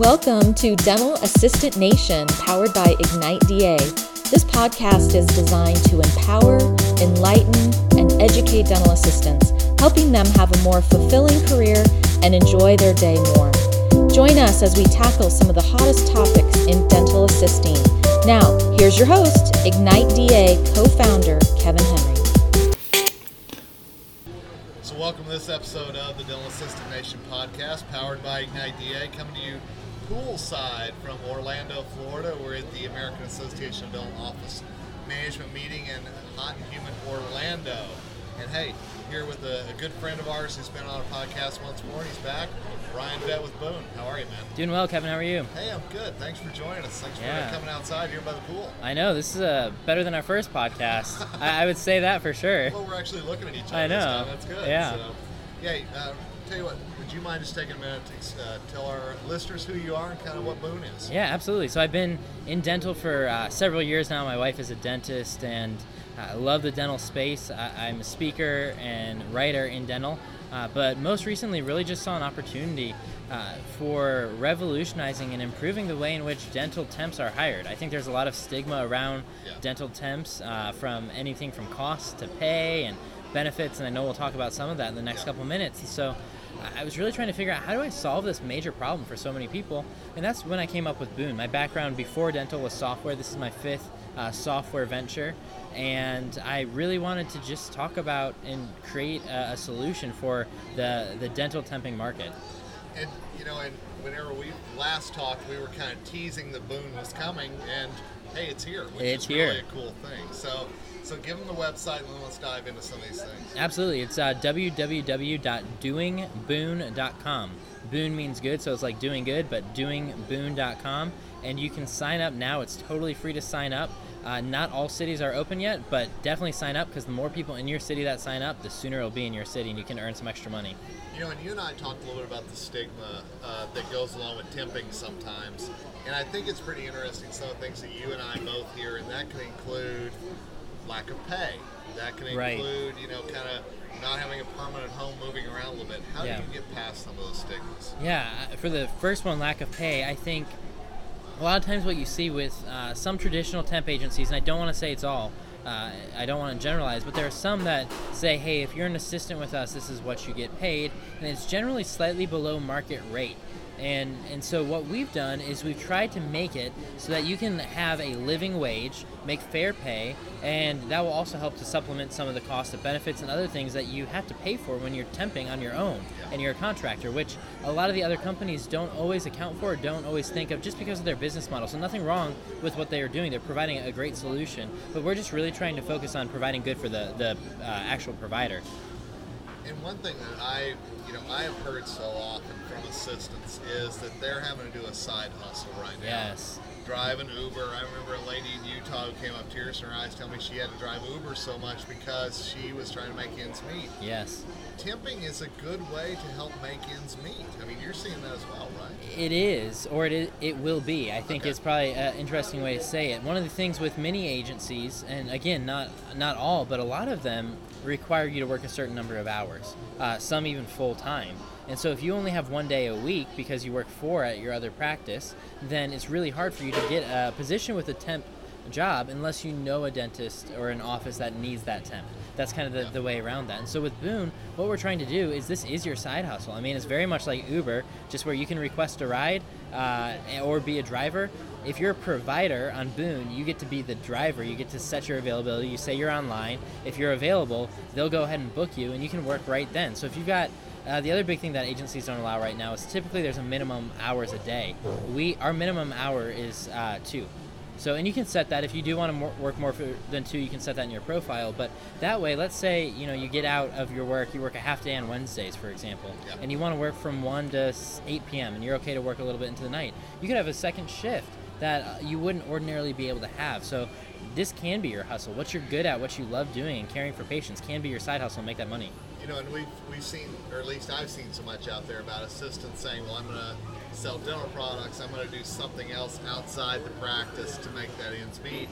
Welcome to Dental Assistant Nation, powered by Ignite DA. This podcast is designed to empower, enlighten, and educate dental assistants, helping them have a more fulfilling career and enjoy their day more. Join us as we tackle some of the hottest topics in dental assisting. Now, here's your host, Ignite DA co founder Kevin Henry. So, welcome to this episode of the Dental Assistant Nation podcast, powered by Ignite DA, coming to you poolside from Orlando, Florida. We're at the American Association of Dental Office Management meeting in hot and humid Orlando. And hey, here with a, a, good friend of ours who's been on a podcast once more. He's back. Ryan Vet with Boon. How are you, man? Doing well, Kevin. How are you? Hey, I'm good. Thanks for joining us. Thanks yeah. for coming outside here by the pool. I know this is uh, better than our first podcast. I, I, would say that for sure. Well, we're actually looking at each other. I know. That's good. Yeah. So, yeah. Uh, tell you what. Would you mind just taking a minute to uh, tell our listeners who you are and kind of what Boon is? Yeah, absolutely. So I've been in dental for uh, several years now. My wife is a dentist, and I love the dental space. I, am a speaker and writer in dental, uh, but most recently, really just saw an opportunity uh, for revolutionizing and improving the way in which dental temps are hired. I think there's a lot of stigma around yeah. dental temps, uh, from anything from cost to pay and benefits, and I know we'll talk about some of that in the next yeah. couple minutes. so I was really trying to figure out how do I solve this major problem for so many people, and that's when I came up with Boon. My background before dental was software. This is my fifth uh, software venture, and I really wanted to just talk about and create a, a, solution for the the dental temping market. And you know, and whenever we last talked, we were kind of teasing the boon was coming, and hey, it's here, which it's is here. really a cool thing. So. So give them the website and then let's dive into some of these things. Absolutely. It's uh, www.doingboon.com. Boon means good, so it's like doing good, but doingboon.com. And you can sign up now. It's totally free to sign up. Uh, not all cities are open yet, but definitely sign up because the more people in your city that sign up, the sooner it'll be in your city and you can earn some extra money. You know, and you and I talked a little bit about the stigma uh, that goes along with temping sometimes. And I think it's pretty interesting some of the things that you and I both hear, and that can include lack of pay. That can include, right. you know, kind of not having a permanent home, moving around a little bit. How yeah. do you get past some of those stigmas? Yeah, uh, for the first one, lack of pay, I think a lot of times what you see with uh, some traditional temp agencies, and I don't want to say it's all, uh, I don't want to generalize, but there are some that say, hey, if you're an assistant with us, this is what you get paid, and it's generally slightly below market rate. And, and so what we've done is we've tried to make it so that you can have a living wage, make fair pay, and that will also help to supplement some of the cost of benefits and other things that you have to pay for when you're temping on your own and you're a contractor, which a lot of the other companies don't always account for, don't always think of just because of their business model. So nothing wrong with what they are doing. They're providing a great solution, but we're just really trying to focus on providing good for the, the uh, actual provider. And one thing that I, you know, I have heard so often from assistants is that they're having to do a side hustle right now. Yes. Drive an Uber. I remember a lady in Utah who came up tears in her eyes telling me she had to drive Uber so much because she was trying to make ends meet. Yes. Temping is a good way to help make ends meet. I mean, you're seeing that as well, right? It is, or it is, it will be. I think okay. it's probably an interesting way to say it. One of the things with many agencies, and again, not not all, but a lot of them require you to work a certain number of hours, uh, some even full time. And so, if you only have one day a week because you work four at your other practice, then it's really hard for you to get a position with a temp job unless you know a dentist or an office that needs that temp. That's kind of the, the way around that. And so with Boon, what we're trying to do is this is your side hustle. I mean, it's very much like Uber, just where you can request a ride uh, or be a driver. If you're a provider on Boon, you get to be the driver. You get to set your availability. You say you're online. If you're available, they'll go ahead and book you, and you can work right then. So if you've got uh, the other big thing that agencies don't allow right now is typically there's a minimum hours a day. We our minimum hour is uh, two. So, and you can set that if you do want to work more than two, you can set that in your profile. But that way, let's say you know you get out of your work, you work a half day on Wednesdays, for example, and you want to work from one to eight p.m. and you're okay to work a little bit into the night. You could have a second shift that uh, you wouldn't ordinarily be able to have. So, this can be your hustle. What you're good at, what you love doing, and caring for patients can be your side hustle and make that money. You know, and we've we've seen, or at least I've seen so much out there about assistants saying, "Well, I'm gonna." sell dental products. I'm going to do something else outside the practice to make that ends meet.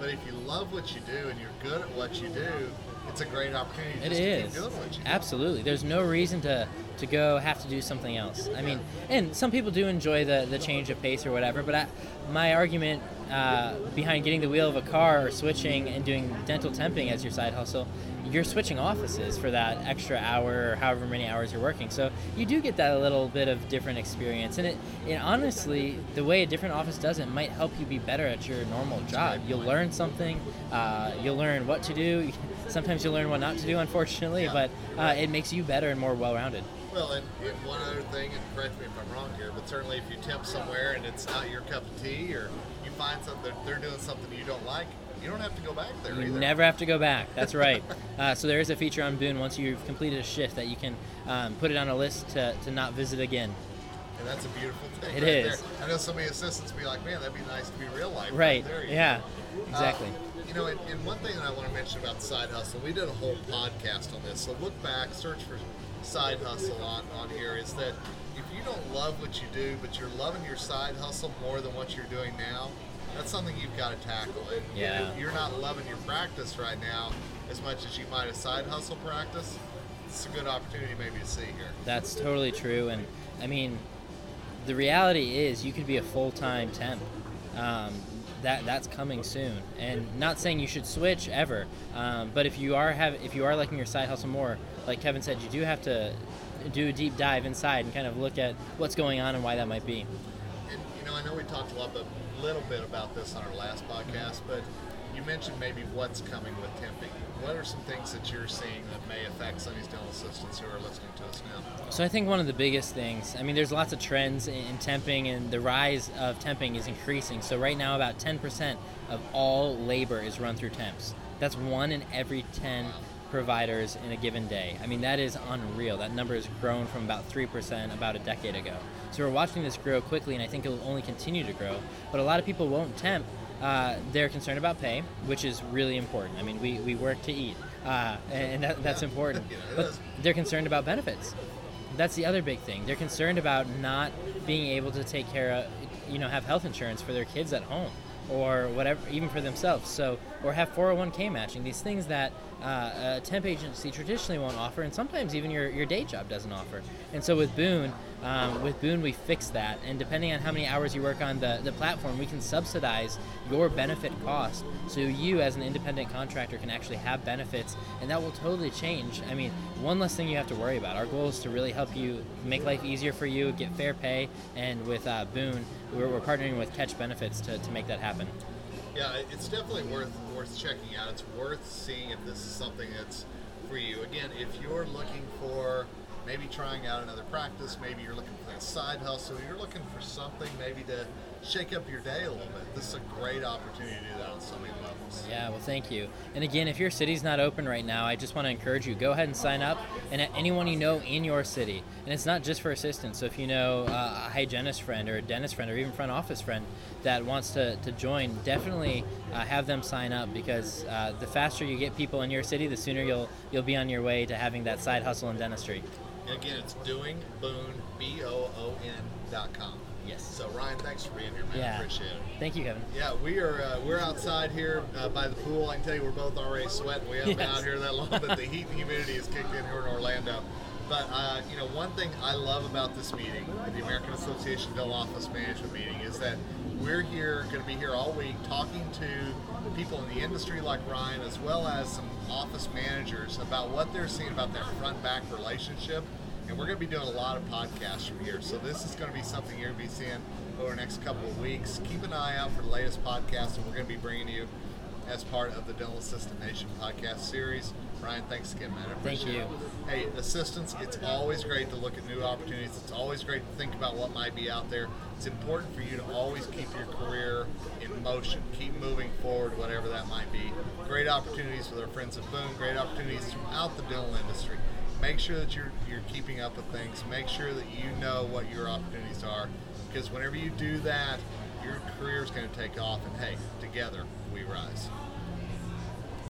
But if you love what you do and you're good at what you do, it's a great opportunity. It is. Absolutely. There's no reason to to go have to do something else. I mean, and some people do enjoy the, the change of pace or whatever, but I, my argument uh, behind getting the wheel of a car or switching and doing dental temping as your side hustle, you're switching offices for that extra hour or however many hours you're working. So you do get that little bit of different experience. And it, it honestly, the way a different office does it might help you be better at your normal job. You'll learn something, uh, you'll learn what to do. Sometimes you'll learn what not to do, unfortunately, Yeah. but uh, it makes you better and more well rounded. Well, and one other thing, and correct me if I'm wrong here, but certainly if you temp somewhere and it's not your cup of tea, or you find something they're, doing something you don't like, you don't have to go back there You either. never have to go back. That's right. uh, so there is a feature on Boon once you've completed a shift that you can um, put it on a list to, to not visit again. And that's a beautiful thing. It right is. There. I know some of the assistants be like, man, that'd be nice to be real life. Right. there Yeah. Exactly. Uh, you know, and, and one thing that I want to mention about side hustle, we did a whole podcast on this. So look back, search for side hustle on, on here. Is that if you don't love what you do, but you're loving your side hustle more than what you're doing now, that's something you've got to tackle. And Yeah. if you're not loving your practice right now as much as you might a side hustle practice, it's a good opportunity maybe to see here. That's totally true. And I mean, the reality is you could be a full time temp. Um, that that's coming soon. And not saying you should switch ever, um, but if you are have if you are liking your side hustle more, like Kevin said, you do have to do a deep dive inside and kind of look at what's going on and why that might be. And you know, I know we talked a lot, but little bit about this on our last podcast, but you mentioned maybe what's coming with temping. What are some things that you're seeing that may affect dental assistants who are listening to us now? So I think one of the biggest things, I mean, there's lots of trends in, in temping, and the rise of temping is increasing. So right now, about 10% of all labor is run through temps. That's one in every 10 providers in a given day. I mean, that is unreal. That number has grown from about 3% about a decade ago. So we're watching this grow quickly, and I think it'll only continue to grow. But a lot of people won't temp. Uh, they're concerned about pay, which is really important. I mean, we, we work to eat, uh, and that, that's important. But they're concerned about benefits. That's the other big thing. They're concerned about not being able to take care of, you know, have health insurance for their kids at home or whatever, even for themselves. So, or have 401k matching. These things that uh, a temp agency traditionally won't offer, and sometimes even your, your day job doesn't offer. And so with Boon, um, with Boon, we fix that. And depending on how many hours you work on the, the platform, we can subsidize your benefit cost. So you, as an independent contractor, can actually have benefits, and that will totally change. I mean, one less thing you have to worry about. Our goal is to really help you make life easier for you, get fair pay, and with uh, Boon, we're, we're partnering with Catch Benefits to, to make that happen. Yeah, it's definitely worth worth checking out. It's worth seeing if this is something that's for you. Again, if you're looking for maybe trying out another practice, maybe you're looking for a side hustle, you're looking for something maybe to shake up your day a little bit. This is a great opportunity to do that on so many levels. Yeah, well, thank you. And again, if your city's not open right now, I just want to encourage you go ahead and sign up. And at anyone you know in your city, and it's not just for assistants. So if you know uh, a hygienist friend or a dentist friend or even front office friend that wants to, to join, definitely uh, have them sign up because uh, the faster you get people in your city, the sooner you'll you'll be on your way to having that side hustle in dentistry. And again, it's doing boon b o o n dot com. Yes. So Ryan, thanks for being here, man. Yeah. Appreciate it. Thank you, Kevin. Yeah, we are uh, we're outside here uh, by the pool. I can tell you we're both already sweating. We haven't been out here that long, but the heat and humidity has kicked in here in Orlando. But uh, you know, one thing I love about this meeting, the American Association of Dental Office Management meeting, is that we're here, going to be here all week, talking to people in the industry like Ryan, as well as some office managers about what they're seeing about that front-back relationship. And we're going to be doing a lot of podcasts from here. So this is going to be something you're going to be seeing over the next couple of weeks. Keep an eye out for the latest podcast that we're going to be bringing you as part of the Dental Assistant Nation podcast series. Ryan, thanks again, man. I Thank appreciate you. it. Hey, assistants, it's always great to look at new opportunities. It's always great to think about what might be out there. It's important for you to always keep your career in motion, keep moving forward, whatever that might be. Great opportunities with our friends at Boon, great opportunities throughout the dental industry. Make sure that you're you're keeping up with things. Make sure that you know what your opportunities are, because whenever you do that, your career is going to take off. And hey, together we rise.